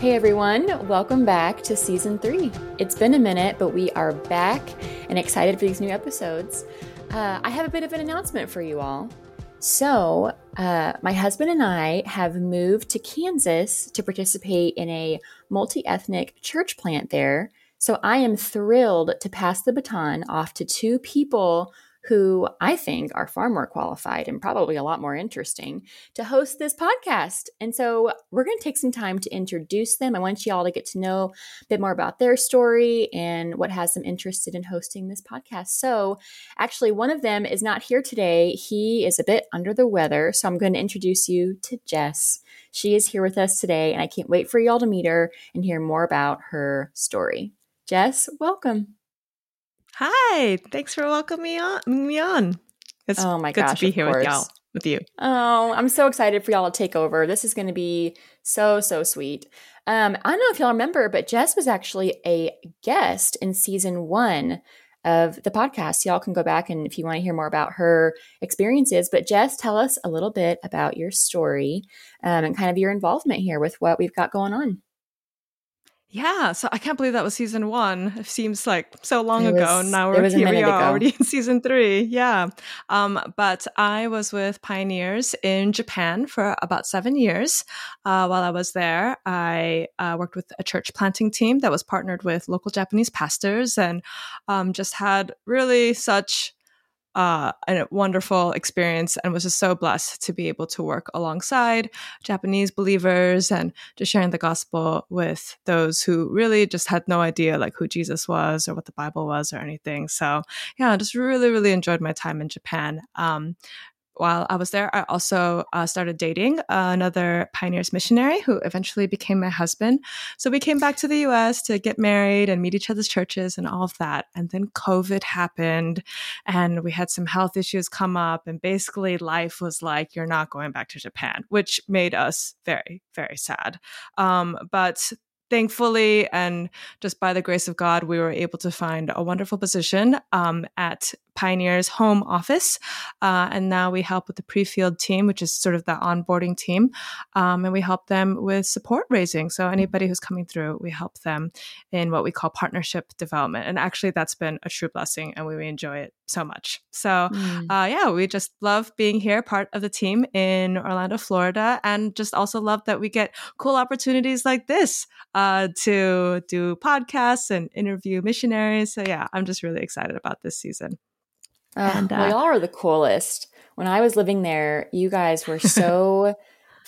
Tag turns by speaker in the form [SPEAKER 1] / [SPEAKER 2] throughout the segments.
[SPEAKER 1] Hey everyone, welcome back to season three. It's been a minute, but we are back and excited for these new episodes. Uh, I have a bit of an announcement for you all. So, uh, my husband and I have moved to Kansas to participate in a multi ethnic church plant there. So, I am thrilled to pass the baton off to two people who I think are far more qualified and probably a lot more interesting to host this podcast. And so we're going to take some time to introduce them. I want you all to get to know a bit more about their story and what has them interested in hosting this podcast. So, actually, one of them is not here today. He is a bit under the weather. So, I'm going to introduce you to Jess. She is here with us today, and I can't wait for y'all to meet her and hear more about her story. Jess, welcome.
[SPEAKER 2] Hi, thanks for welcoming me on. It's oh my good gosh, to be here with y'all, with you.
[SPEAKER 1] Oh, I'm so excited for y'all to take over. This is going to be so so sweet. Um, I don't know if y'all remember, but Jess was actually a guest in season one of the podcast. Y'all can go back and if you want to hear more about her experiences. But Jess, tell us a little bit about your story um, and kind of your involvement here with what we've got going on.
[SPEAKER 2] Yeah, so I can't believe that was season one. It seems like so long was, ago. Now we're here. We are already in season three. Yeah, um, but I was with Pioneers in Japan for about seven years. Uh, while I was there, I uh, worked with a church planting team that was partnered with local Japanese pastors, and um, just had really such uh, a wonderful experience and was just so blessed to be able to work alongside Japanese believers and just sharing the gospel with those who really just had no idea like who Jesus was or what the Bible was or anything. So yeah, I just really, really enjoyed my time in Japan. Um, while I was there, I also uh, started dating another Pioneers missionary who eventually became my husband. So we came back to the US to get married and meet each other's churches and all of that. And then COVID happened and we had some health issues come up. And basically, life was like, you're not going back to Japan, which made us very, very sad. Um, but thankfully and just by the grace of God, we were able to find a wonderful position um, at Pioneer's home office. Uh, and now we help with the pre field team, which is sort of the onboarding team. Um, and we help them with support raising. So anybody who's coming through, we help them in what we call partnership development. And actually, that's been a true blessing and we enjoy it so much. So, mm. uh, yeah, we just love being here, part of the team in Orlando, Florida, and just also love that we get cool opportunities like this uh, to do podcasts and interview missionaries. So, yeah, I'm just really excited about this season.
[SPEAKER 1] Uh, and, uh, well, y'all are the coolest. When I was living there, you guys were so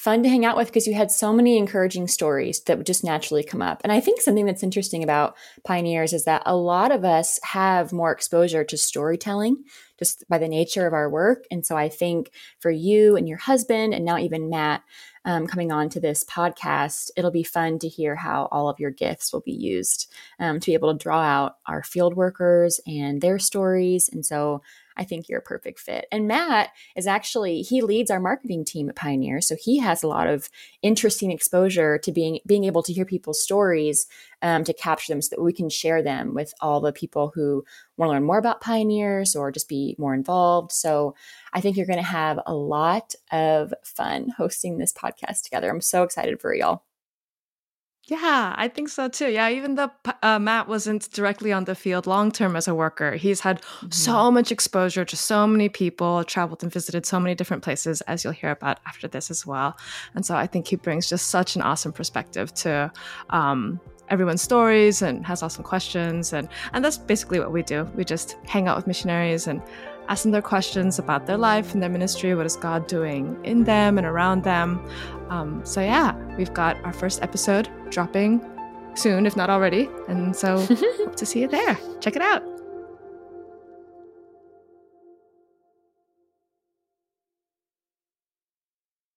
[SPEAKER 1] fun to hang out with because you had so many encouraging stories that would just naturally come up. And I think something that's interesting about pioneers is that a lot of us have more exposure to storytelling just by the nature of our work. And so I think for you and your husband, and now even Matt, um, coming on to this podcast, it'll be fun to hear how all of your gifts will be used um, to be able to draw out our field workers and their stories. And so I think you're a perfect fit. And Matt is actually he leads our marketing team at Pioneer, so he has a lot of interesting exposure to being being able to hear people's stories um, to capture them, so that we can share them with all the people who want to learn more about Pioneers or just be more involved. So I think you're going to have a lot of fun hosting this podcast together. I'm so excited for y'all.
[SPEAKER 2] Yeah, I think so too. Yeah, even though uh, Matt wasn't directly on the field long term as a worker, he's had mm-hmm. so much exposure to so many people, traveled and visited so many different places, as you'll hear about after this as well. And so I think he brings just such an awesome perspective to um, everyone's stories and has awesome questions. And, and that's basically what we do. We just hang out with missionaries and ask them their questions about their life and their ministry. What is God doing in them and around them? Um, so, yeah, we've got our first episode dropping soon, if not already. And so, hope to see you there. Check it out.